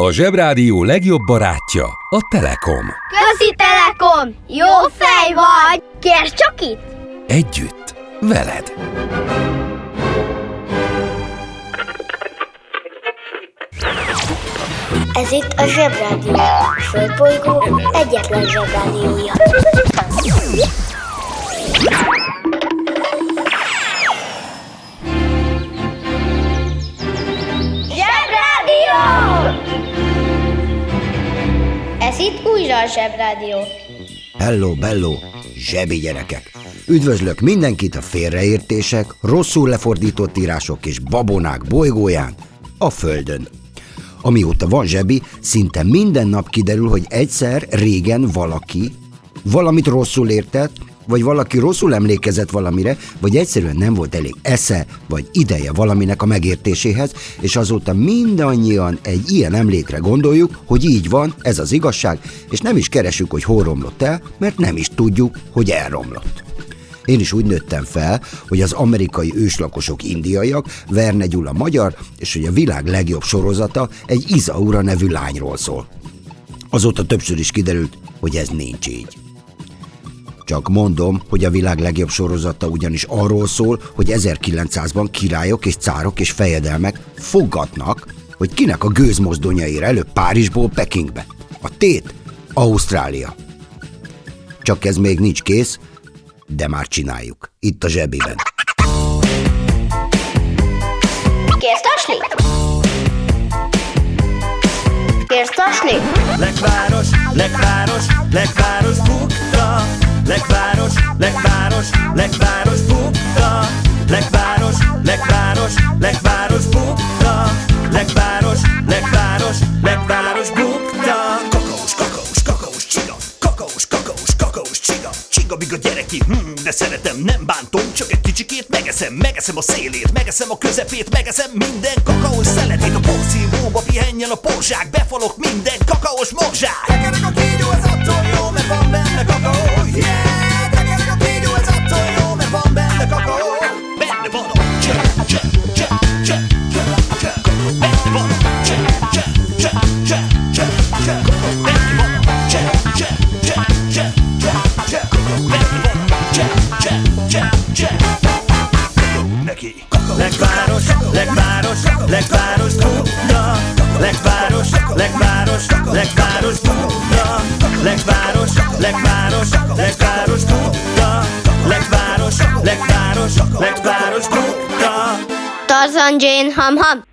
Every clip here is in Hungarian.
A Zsebrádió legjobb barátja a Telekom. Közi Telekom! Jó fej vagy! Kérd csak itt! Együtt, veled. Ez itt a Zsebrádió. A Földbolygó egyetlen Zsebrádiója. Itt újra a Zsebrádió. Hello, bello, zsebi gyerekek! Üdvözlök mindenkit a félreértések, rosszul lefordított írások és babonák bolygóján, a Földön. Amióta van zsebi, szinte minden nap kiderül, hogy egyszer régen valaki valamit rosszul értett, vagy valaki rosszul emlékezett valamire, vagy egyszerűen nem volt elég esze vagy ideje valaminek a megértéséhez, és azóta mindannyian egy ilyen emlékre gondoljuk, hogy így van, ez az igazság, és nem is keresünk, hogy hol romlott el, mert nem is tudjuk, hogy elromlott. Én is úgy nőttem fel, hogy az amerikai őslakosok indiaiak, Verne Gyula magyar, és hogy a világ legjobb sorozata egy Izaura nevű lányról szól. Azóta többször is kiderült, hogy ez nincs így. Csak mondom, hogy a világ legjobb sorozata ugyanis arról szól, hogy 1900-ban királyok és cárok és fejedelmek fogadnak, hogy kinek a gőzmozdonyai ér elő Párizsból Pekingbe. A tét Ausztrália. Csak ez még nincs kész, de már csináljuk. Itt a zsebében. Kérd Asli? Kérd Asli? Legváros, legváros, legváros bukta Legváros, legváros, legváros bukta Legváros, legváros, legváros bukta Legváros, legváros, legváros bukta. Kakaós, kakaós, kakaós csiga. Kakaós, kakaós, kakaós csiga. Csiga biga gyereki, hmm, de szeretem, nem bántom. Csak egy kicsikét megeszem, megeszem a szélét Megeszem a közepét, megeszem minden kakaós szeletét. A porszívóba pihenjen a porzsák Befalok minden kakaós morzsák Tekerek a kígyó, Legváros, legváros, legváros bukta Legváros, legváros, legváros bukta Legváros, legváros, legváros bukta Legváros, legváros, legváros bukta Tarzan Jane Ham Ham.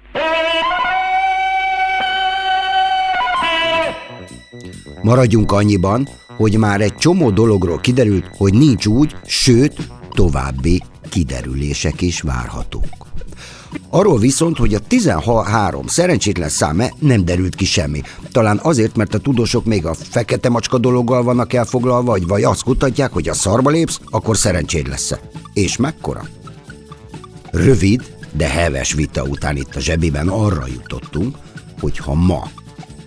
Maradjunk annyiban, hogy már egy csomó dologról kiderült, hogy nincs úgy, sőt, további kiderülések is várhatók. Arról viszont, hogy a 13 szerencsétlen száme nem derült ki semmi. Talán azért, mert a tudósok még a fekete macska dologgal vannak elfoglalva, vagy, vagy azt kutatják, hogy a szarba lépsz, akkor szerencséd lesz. És mekkora? Rövid, de heves vita után itt a zsebiben arra jutottunk, hogy ha ma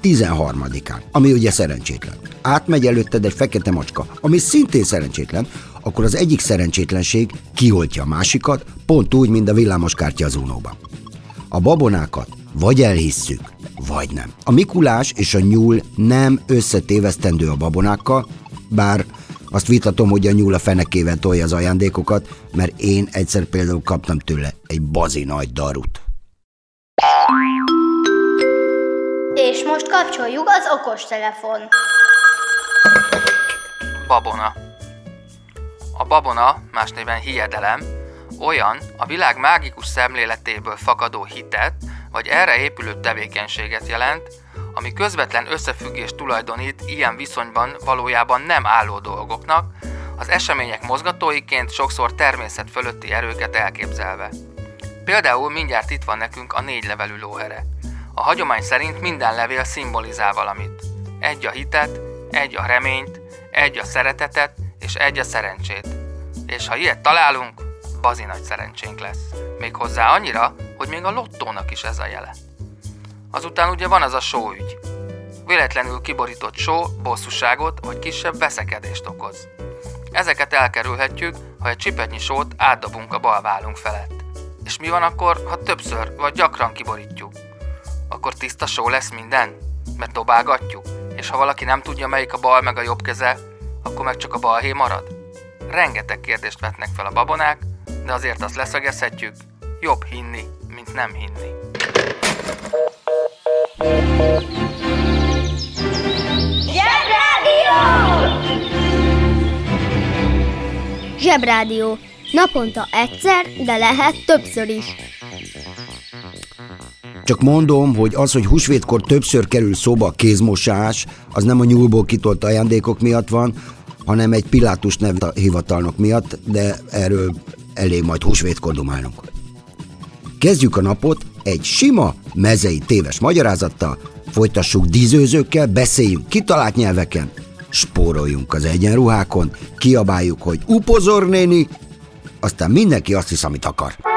13-án, ami ugye szerencsétlen, átmegy előtted egy fekete macska, ami szintén szerencsétlen, akkor az egyik szerencsétlenség kioltja a másikat, pont úgy, mint a villámoskártya az unóban. A babonákat vagy elhisszük, vagy nem. A Mikulás és a nyúl nem összetévesztendő a babonákkal, bár azt vitatom, hogy a nyúl a fenekével tolja az ajándékokat, mert én egyszer például kaptam tőle egy bazi nagy darut. És most kapcsoljuk az okostelefon. Babona. A babona, más néven hiedelem, olyan a világ mágikus szemléletéből fakadó hitet, vagy erre épülő tevékenységet jelent, ami közvetlen összefüggést tulajdonít ilyen viszonyban valójában nem álló dolgoknak, az események mozgatóiként sokszor természet fölötti erőket elképzelve. Például mindjárt itt van nekünk a négy levelű lóhere. A hagyomány szerint minden levél szimbolizál valamit. Egy a hitet, egy a reményt, egy a szeretetet, és egy a szerencsét. És ha ilyet találunk, bazi nagy szerencsénk lesz. Méghozzá annyira, hogy még a lottónak is ez a jele. Azután ugye van az a sóügy. Véletlenül kiborított só bosszúságot vagy kisebb veszekedést okoz. Ezeket elkerülhetjük, ha egy csipetnyi sót átdobunk a bal vállunk felett. És mi van akkor, ha többször vagy gyakran kiborítjuk? Akkor tiszta só lesz minden? Mert dobálgatjuk, és ha valaki nem tudja melyik a bal meg a jobb keze, akkor meg csak a balhé marad? Rengeteg kérdést vetnek fel a babonák, de azért azt leszögezhetjük, jobb hinni, mint nem hinni. Zsebrádió! Zsebrádió. Naponta egyszer, de lehet többször is. Csak mondom, hogy az, hogy húsvétkor többször kerül szóba a kézmosás, az nem a nyúlból kitolt ajándékok miatt van, hanem egy Pilátus nev hivatalnok miatt, de erről elég majd húsvétkor dumálnunk. Kezdjük a napot egy sima, mezei téves magyarázattal, folytassuk dízőzőkkel, beszéljünk kitalált nyelveken, spóroljunk az egyenruhákon, kiabáljuk, hogy upozor néni, aztán mindenki azt hisz, amit akar.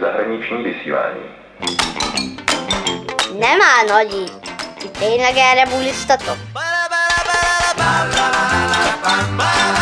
Zahraniční vysílání. Nem áll, Nagyi. Ti tényleg erre bulisztatok? Yo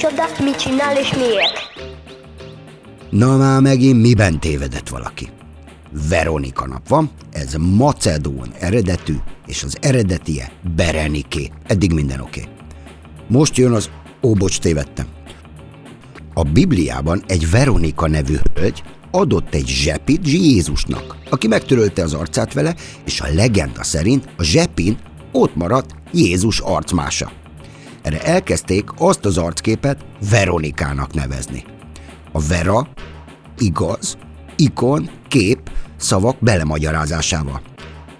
kicsoda, mit csinál és miért? Na már megint miben tévedett valaki? Veronika nap van, ez macedón eredetű, és az eredetie Bereniké. Eddig minden oké. Okay. Most jön az... Ó, bocs, tévedtem. A Bibliában egy Veronika nevű hölgy adott egy zsepit Jézusnak, aki megtörölte az arcát vele, és a legenda szerint a zsepin ott maradt Jézus arcmása. Erre elkezdték azt az arcképet Veronikának nevezni. A Vera, igaz, ikon, kép, szavak belemagyarázásával.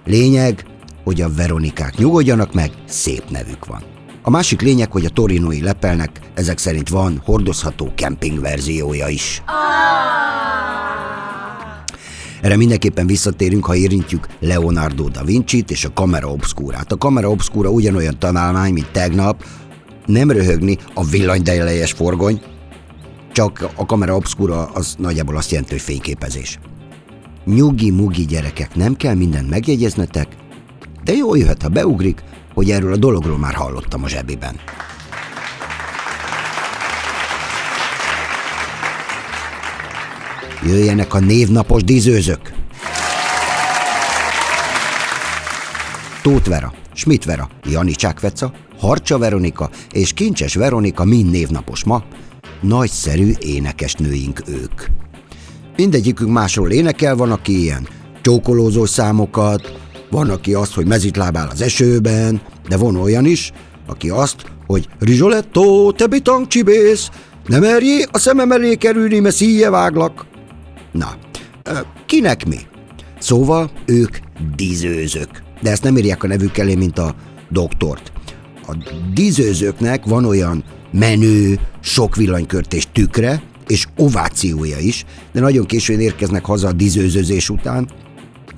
Lényeg, hogy a Veronikák nyugodjanak meg, szép nevük van. A másik lényeg, hogy a torinói lepelnek ezek szerint van hordozható kemping verziója is. Erre mindenképpen visszatérünk, ha érintjük Leonardo da Vinci-t és a Camera Obscurát. A Camera Obscura ugyanolyan tanálmány, mint tegnap, nem röhögni a villanydejelejes forgony, csak a Camera Obscura az nagyjából azt jelenti, hogy fényképezés. Nyugi-mugi gyerekek, nem kell mindent megjegyeznetek, de jól jöhet, ha beugrik, hogy erről a dologról már hallottam a zsebiben. Jöjjenek a névnapos dízőzök! Tóth Vera, Schmidt Vera, Janicsák Veca, Harcsa Veronika és Kincses Veronika mind névnapos ma. Nagyszerű énekesnőink ők. Mindegyikünk másról énekel, van, aki ilyen csókolózó számokat, van, aki azt, hogy mezitlábál az esőben, de van olyan is, aki azt, hogy Rizsoletto, te bitang csibész, ne merjé a szemem elé kerülni, mert szíje váglak. Na, kinek mi? Szóval ők dízőzők, de ezt nem írják a nevük elé, mint a doktort. A dízőzőknek van olyan menő, sok villanykörtés tükre, és ovációja is, de nagyon későn érkeznek haza a dízőzőzés után,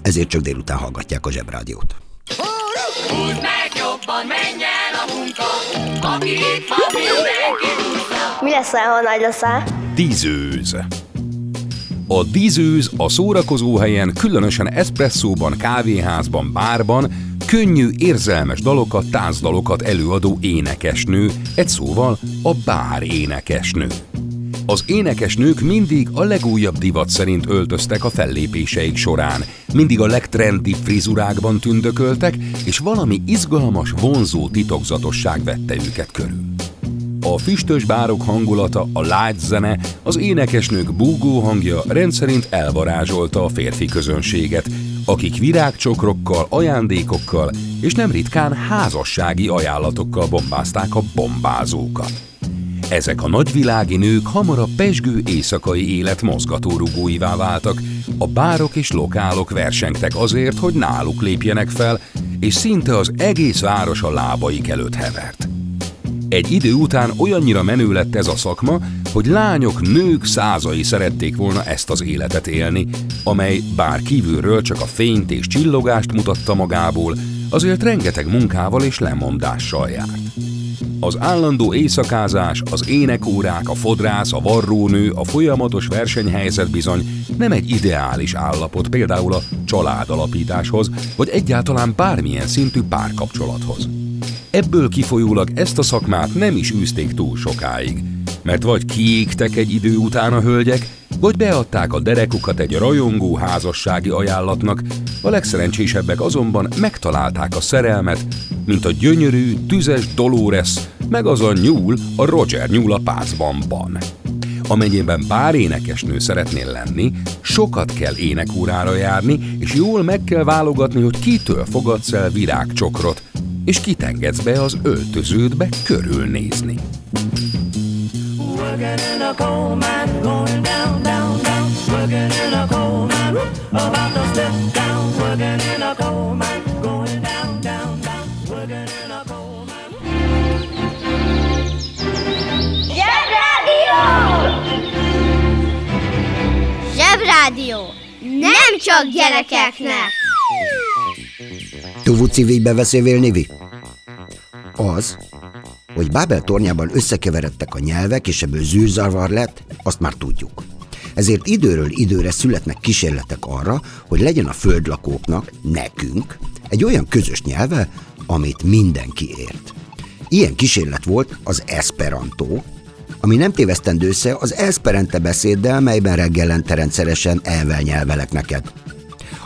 ezért csak délután hallgatják a zsebrádiót. Húzd meg jobban, menj el a munka, aki itt van, mindenki húzza. Mi leszel, ha nagy leszel? Dízőz. A dízőz a szórakozó helyen, különösen eszpresszóban, kávéházban, bárban könnyű, érzelmes dalokat, táncdalokat előadó énekesnő, egy szóval a bár énekesnő. Az énekesnők mindig a legújabb divat szerint öltöztek a fellépéseik során, mindig a legtrendibb frizurákban tündököltek, és valami izgalmas, vonzó titokzatosság vette őket körül. A füstös bárok hangulata, a lágy zene, az énekesnők búgó hangja rendszerint elvarázsolta a férfi közönséget, akik virágcsokrokkal, ajándékokkal és nem ritkán házassági ajánlatokkal bombázták a bombázókat. Ezek a nagyvilági nők hamar a pesgő éjszakai élet mozgatórugóivá váltak, a bárok és lokálok versengtek azért, hogy náluk lépjenek fel, és szinte az egész város a lábaik előtt hevert. Egy idő után olyannyira menő lett ez a szakma, hogy lányok, nők százai szerették volna ezt az életet élni, amely bár kívülről csak a fényt és csillogást mutatta magából, azért rengeteg munkával és lemondással járt. Az állandó éjszakázás, az énekórák, a fodrász, a varrónő, a folyamatos versenyhelyzet bizony nem egy ideális állapot például a családalapításhoz, vagy egyáltalán bármilyen szintű párkapcsolathoz. Ebből kifolyólag ezt a szakmát nem is űzték túl sokáig, mert vagy kiégtek egy idő után a hölgyek, vagy beadták a derekukat egy rajongó házassági ajánlatnak, a legszerencsésebbek azonban megtalálták a szerelmet, mint a gyönyörű, tüzes Dolores, meg az a nyúl, a Roger nyúl a pászbanban. Amennyiben bár énekesnő szeretnél lenni, sokat kell énekórára járni, és jól meg kell válogatni, hogy kitől fogadsz el virágcsokrot, és kitengedsz be az öltöződbe körülnézni. Working in! Nem csak gyerekeknek! Tu vuci Nivi? Az, hogy Bábel tornyában összekeveredtek a nyelvek, és ebből zűrzavar lett, azt már tudjuk. Ezért időről időre születnek kísérletek arra, hogy legyen a földlakóknak, nekünk, egy olyan közös nyelve, amit mindenki ért. Ilyen kísérlet volt az Esperanto, ami nem tévesztendő össze az Esperante beszéddel, melyben reggelente rendszeresen elvelnyelvelek neked.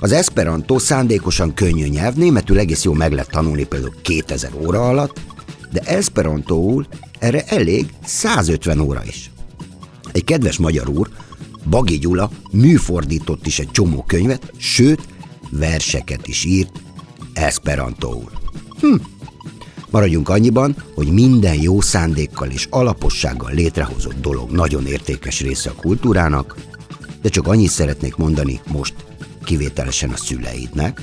Az Esperanto szándékosan könnyű nyelv, németül egész jó meg lehet tanulni például 2000 óra alatt, de Esperantóul erre elég 150 óra is. Egy kedves magyar úr, Bagi Gyula műfordított is egy csomó könyvet, sőt, verseket is írt Esperantóul. Hm. Maradjunk annyiban, hogy minden jó szándékkal és alapossággal létrehozott dolog nagyon értékes része a kultúrának, de csak annyit szeretnék mondani most kivételesen a szüleidnek,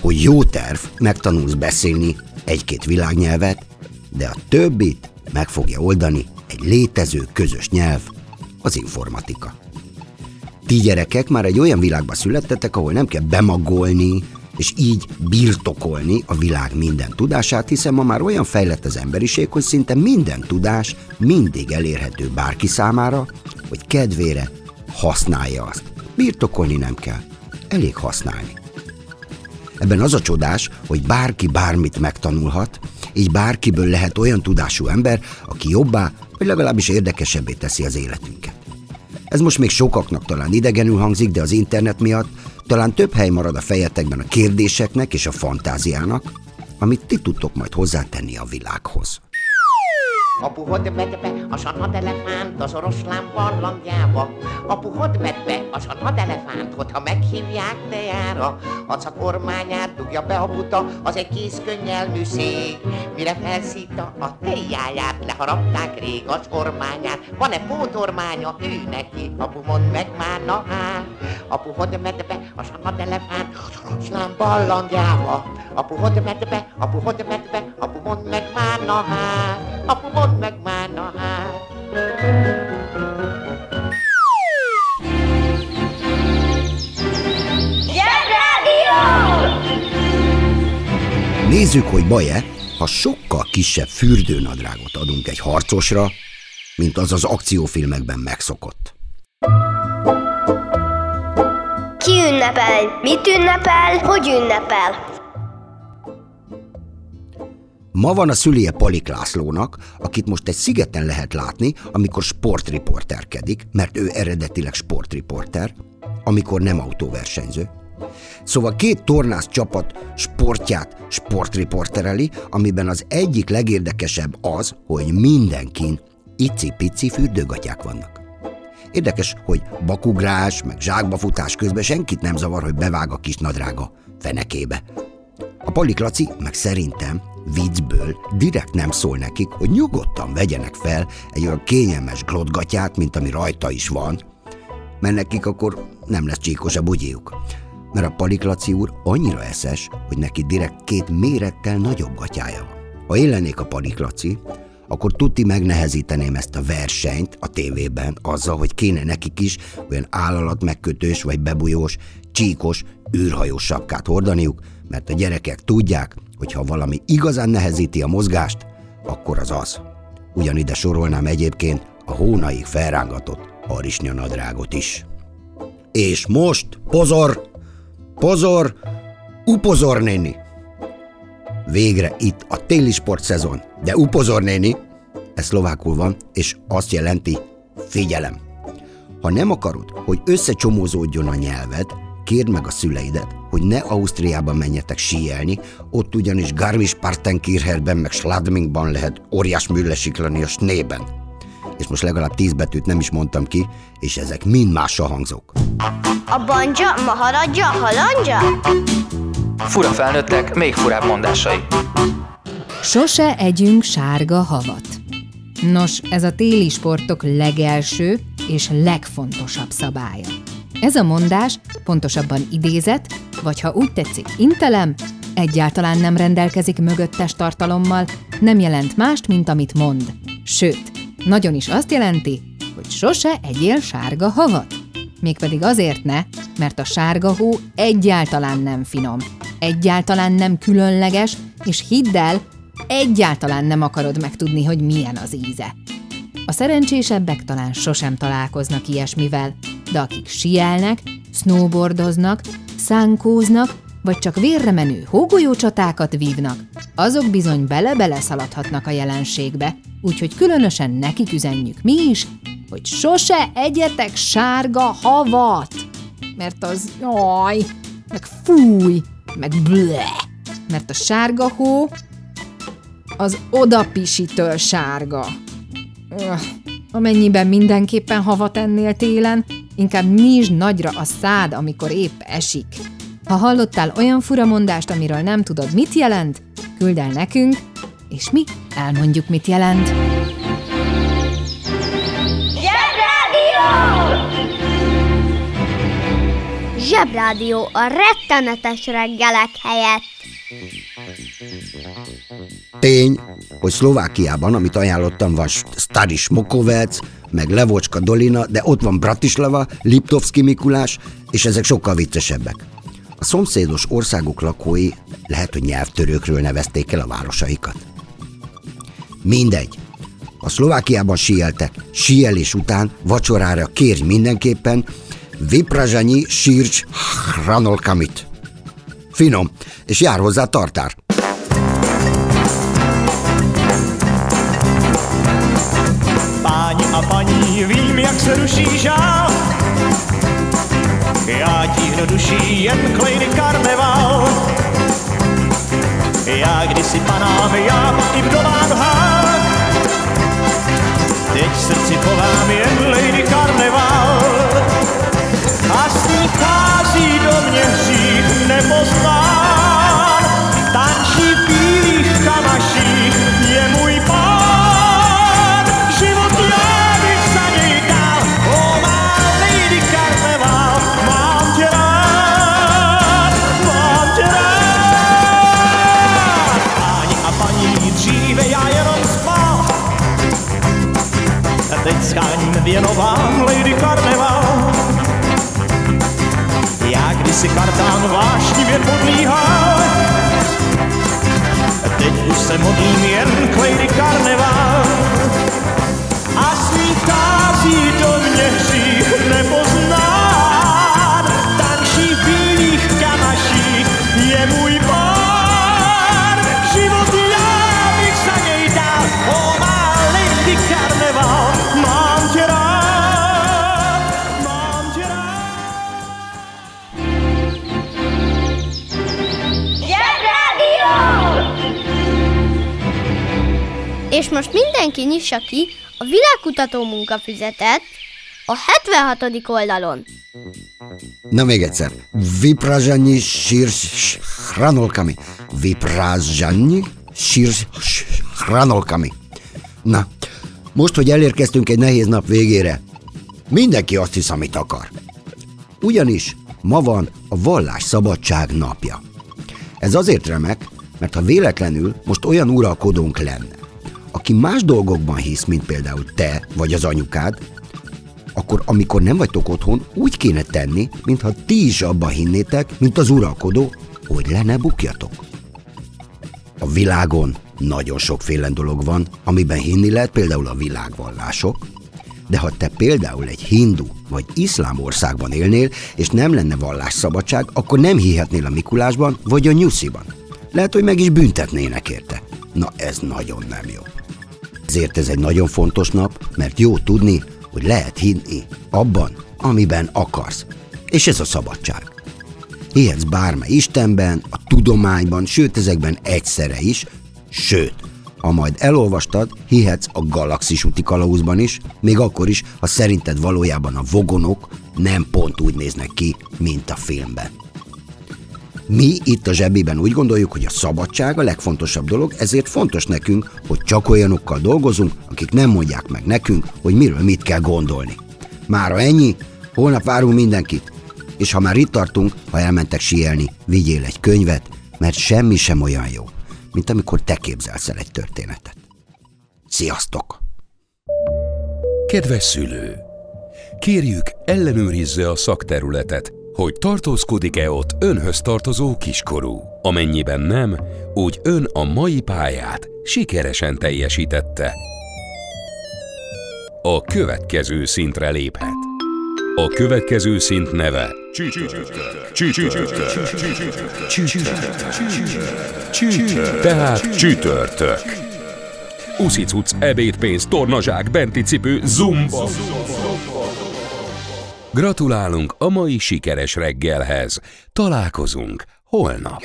hogy jó terv, megtanulsz beszélni egy-két világnyelvet, de a többit meg fogja oldani egy létező közös nyelv, az informatika. Ti gyerekek már egy olyan világba születtetek, ahol nem kell bemagolni, és így birtokolni a világ minden tudását, hiszen ma már olyan fejlett az emberiség, hogy szinte minden tudás mindig elérhető bárki számára, hogy kedvére használja azt. Birtokolni nem kell, elég használni. Ebben az a csodás, hogy bárki bármit megtanulhat, így bárkiből lehet olyan tudású ember, aki jobbá, vagy legalábbis érdekesebbé teszi az életünket. Ez most még sokaknak talán idegenül hangzik, de az internet miatt talán több hely marad a fejetekben a kérdéseknek és a fantáziának, amit ti tudtok majd hozzátenni a világhoz. Apu, hogy vedd a sanad elefánt az oroszlán barlangjába? Apu, hogy vedd a sanad elefánt, hogyha meghívják tejára? A kormányát dugja be a buta, az egy kis könnyelmű szék. Mire felszítta a tejáját, leharapták rég a kormányát. Van-e pótormánya ő neki? Apu, mondd meg már, na hát. Apu, hogy vedd be a sanad elefánt az oroszlán barlangjába? Apu, hogy vedd be, apu, hogy vedd be, apu, mondd meg már, na hát. Apu, mondd meg már, na hát. Nézzük, hogy baj-e, ha sokkal kisebb fürdőnadrágot adunk egy harcosra, mint az az akciófilmekben megszokott. Ünnepel? Mit ünnepel? Hogy ünnepel? Ma van a szüléje Palik Lászlónak, akit most egy szigeten lehet látni, amikor sportriporterkedik, mert ő eredetileg sportriporter, amikor nem autóversenyző. Szóval két tornász csapat sportját sportriportereli, amiben az egyik legérdekesebb az, hogy mindenkin icipici fürdőgatyák vannak. Érdekes, hogy bakugrás, meg zsákbafutás közben senkit nem zavar, hogy bevág a kis nadrága fenekébe. A Palik Laci, meg szerintem viccből direkt nem szól nekik, hogy nyugodtan vegyenek fel egy olyan kényelmes glotgatját, mint ami rajta is van, mert nekik akkor nem lesz csíkos a bugyiuk. Mert a Paliklaci úr annyira eszes, hogy neki direkt két mérettel nagyobb gatyája van. Ha én lennék a Paliklaci, akkor tuti megnehezíteném ezt a versenyt a tévében azzal, hogy kéne nekik is olyan állalat megkötős vagy bebujós, csíkos, űrhajós sapkát hordaniuk, mert a gyerekek tudják, hogy ha valami igazán nehezíti a mozgást, akkor az az. Ugyanide sorolnám egyébként a hónaig felrángatott harisnyanadrágot is. És most, pozor, pozor, upozor néni! Végre itt a téli sportszezon, de upozor néni, ez szlovákul van, és azt jelenti figyelem. Ha nem akarod, hogy összecsomózódjon a nyelved, kérd meg a szüleidet, hogy ne Ausztriában menjetek síelni, ott ugyanis Garmisch-Partenkircherben meg Schladmingban lehet óriás műllesiklani a snében. És most legalább tíz betűt nem is mondtam ki, és ezek mind mással hangzók. A banja, maharadja, halandja? Fura felnőttek, még furább mondásai. Sose együnk sárga havat. Nos, ez a téli sportok legelső és legfontosabb szabálya. Ez a mondás, pontosabban idézet, vagy ha úgy tetszik, intelem, egyáltalán nem rendelkezik mögöttes tartalommal, nem jelent mást, mint amit mond. Sőt, nagyon is azt jelenti, hogy sose egyél sárga havat. Mégpedig azért ne, mert a sárga hó egyáltalán nem finom, egyáltalán nem különleges, és hidd el, egyáltalán nem akarod megtudni, hogy milyen az íze. A szerencsésebbek talán sosem találkoznak ilyesmivel, de akik sielnek, snowboardoznak, szánkóznak, vagy csak vérre menő hógolyócsatákat vívnak, azok bizony bele-bele szaladhatnak a jelenségbe, úgyhogy különösen nekik üzenjük mi is, hogy sose egyetek sárga havat, mert az jaj, meg fúj, meg ble, mert a sárga hó az odapisitől sárga. Öh, amennyiben mindenképpen havat ennél télen, inkább nyisd nagyra a szád, amikor épp esik. Ha hallottál olyan furamondást, amiről nem tudod, mit jelent, küld el nekünk, és mi elmondjuk, mit jelent. Zsebrádió a rettenetes reggelek helyett. Tény, hogy Szlovákiában, amit ajánlottam, van Stari Smokovec, meg Levocska Dolina, de ott van Bratislava, Liptovski Mikulás, és ezek sokkal viccesebbek. A szomszédos országok lakói lehet, hogy nyelvtörőkről nevezték el a városaikat. Mindegy. A Szlovákiában síeltek, síelés után vacsorára kérj mindenképpen Viprazsanyi Sírcs Hranolkamit. Finom, és jár hozzá tartár. Páni a paní, vím, jak se ruší žál. Já tíhnu duší jen klejny karneval. Já kdysi panám, já i vdová nohách. Teď srdci chovám jen lady karneval. Sníchází do mě hřích nepoznán. Tančí v bílých kamaších je můj pán. Život já bych za něj dal, o má lady karneval. Mám tě rád, mám tě rád. Páni a paní, dříve já jenom spal. A teď scháním věnovám Lady Karneval. Já kdysi kartán vášnivě podlíhal, teď už se modlím jen k Lady Karneval. A svítází do mě hřích És most mindenki nyissa ki a világkutató munkafüzetet a 76. oldalon. Na még egyszer. Viprazsanyi Sírcs Hranolkami. Viprazsanyi Sír... Hranolkami. Na, most, hogy elérkeztünk egy nehéz nap végére, mindenki azt hisz, amit akar. Ugyanis ma van a vallás szabadság napja. Ez azért remek, mert ha véletlenül most olyan uralkodónk lenne, aki más dolgokban hisz, mint például te vagy az anyukád, akkor amikor nem vagytok otthon, úgy kéne tenni, mintha ti is abba hinnétek, mint az uralkodó, hogy le ne bukjatok. A világon nagyon sokféle dolog van, amiben hinni lehet, például a világvallások, de ha te például egy hindu vagy iszlám országban élnél, és nem lenne vallásszabadság, akkor nem hihetnél a Mikulásban vagy a Nyusziban. Lehet, hogy meg is büntetnének érte. Na ez nagyon nem jó. Ezért ez egy nagyon fontos nap, mert jó tudni, hogy lehet hinni abban, amiben akarsz. És ez a szabadság. Hihetsz bármely Istenben, a tudományban, sőt ezekben egyszerre is, sőt, ha majd elolvastad, hihetsz a galaxis úti kalauzban is, még akkor is, ha szerinted valójában a vogonok nem pont úgy néznek ki, mint a filmben. Mi itt a zsebében úgy gondoljuk, hogy a szabadság a legfontosabb dolog, ezért fontos nekünk, hogy csak olyanokkal dolgozunk, akik nem mondják meg nekünk, hogy miről mit kell gondolni. Mára ennyi, holnap várunk mindenkit. És ha már itt tartunk, ha elmentek sielni, vigyél egy könyvet, mert semmi sem olyan jó, mint amikor te képzelsz el egy történetet. Sziasztok! Kedves szülő! Kérjük, ellenőrizze a szakterületet, hogy tartózkodik-e ott önhöz tartozó kiskorú. Amennyiben nem, úgy ön a mai pályát sikeresen teljesítette. A következő szintre léphet. A következő szint neve Csütörtök. Tehát csütörtök. Uszicuc, ebédpénz, tornazsák, benti cipő, zumba. Gratulálunk a mai sikeres reggelhez. Találkozunk holnap.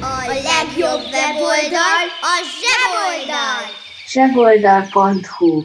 A legjobb weboldal a zseboldal! zseboldal.hu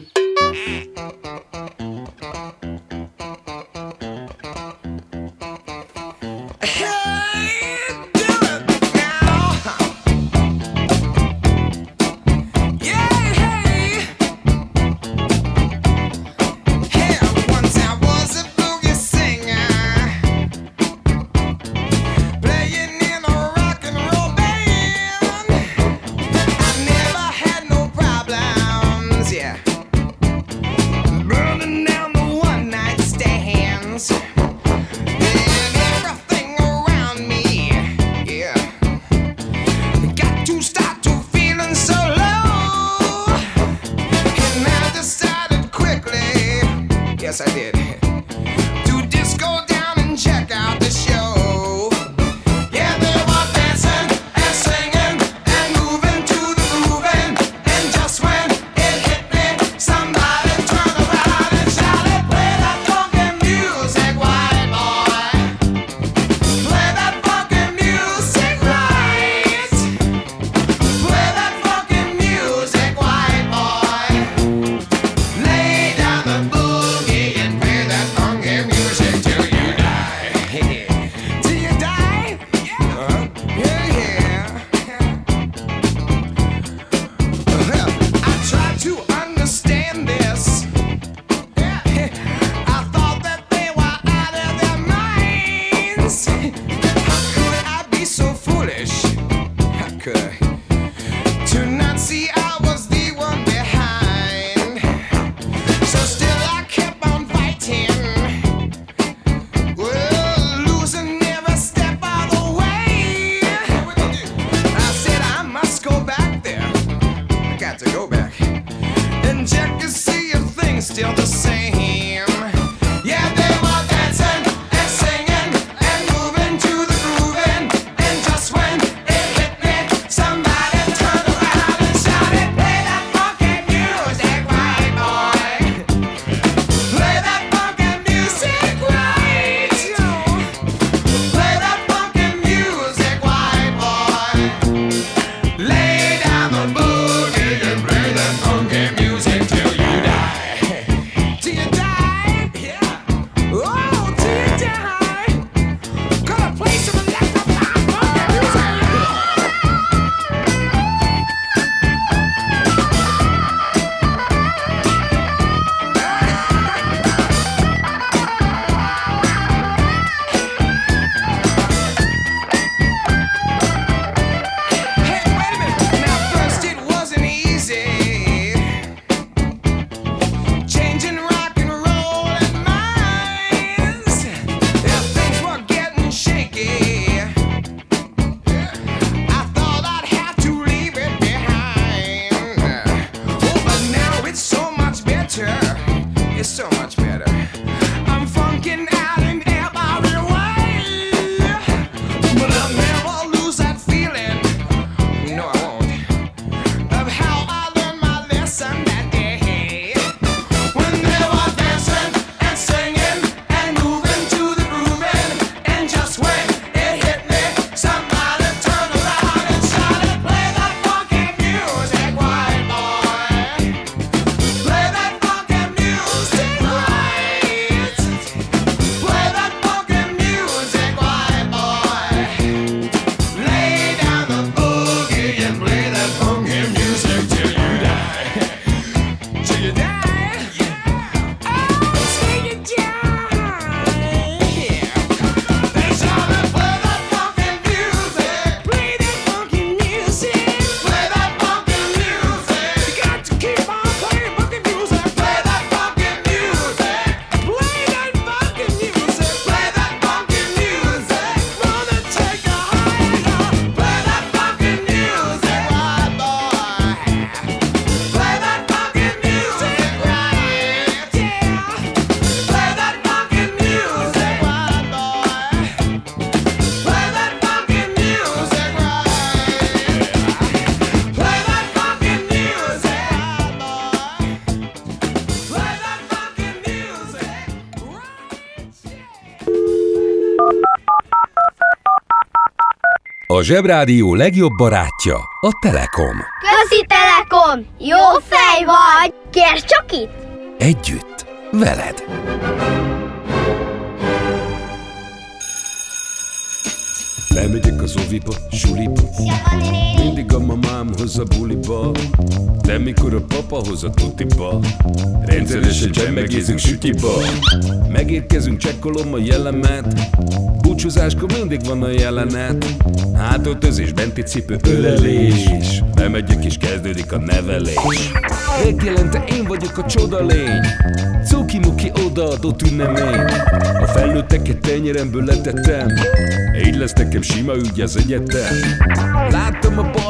A Zsebrádió legjobb barátja a Telekom. Közi Telekom! Jó fej vagy! Kérd csak itt! Együtt, veled. Lemegyek az oviba, suliba Mindig a mamám hoz a buliba De mikor a papa hoz a tutiba Rendszeresen csemmegézünk sütiba Megérkezünk, csekkolom a jellemet Búcsúzáskor mindig van a jelenet. Hátöltözés, benti cipő, ölelés. Bemegyek és kezdődik a nevelés. Megjelente én vagyok a csoda lény. Cuki-muki odaadott ünnemény A felnőtteket tenyeremből letettem. Így lesz nekem sima ügy az egyetem. Láttam a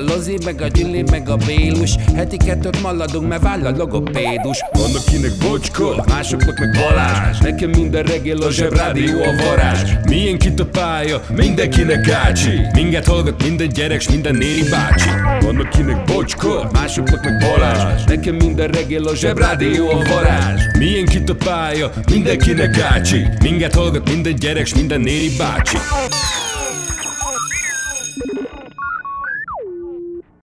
Lozi, meg a Gyüli, meg a Bélus. Heti kettőt maladunk, mert váll a logopédus. Vannak kinek bocska, másoknak meg Balázs. Nekem minden reggel a zsebrádió a varázs. Milyen kit a pálya, mindenkinek ácsi. Minket hallgat minden gyerek, s minden néri bácsi. Vannak kinek bocska, másoknak meg Balázs. Nekem minden reggel a zsebrádió a varázs. Milyen kit a pálya, mindenkinek ácsi. Minket hallgat minden gyerek, s minden néri bácsi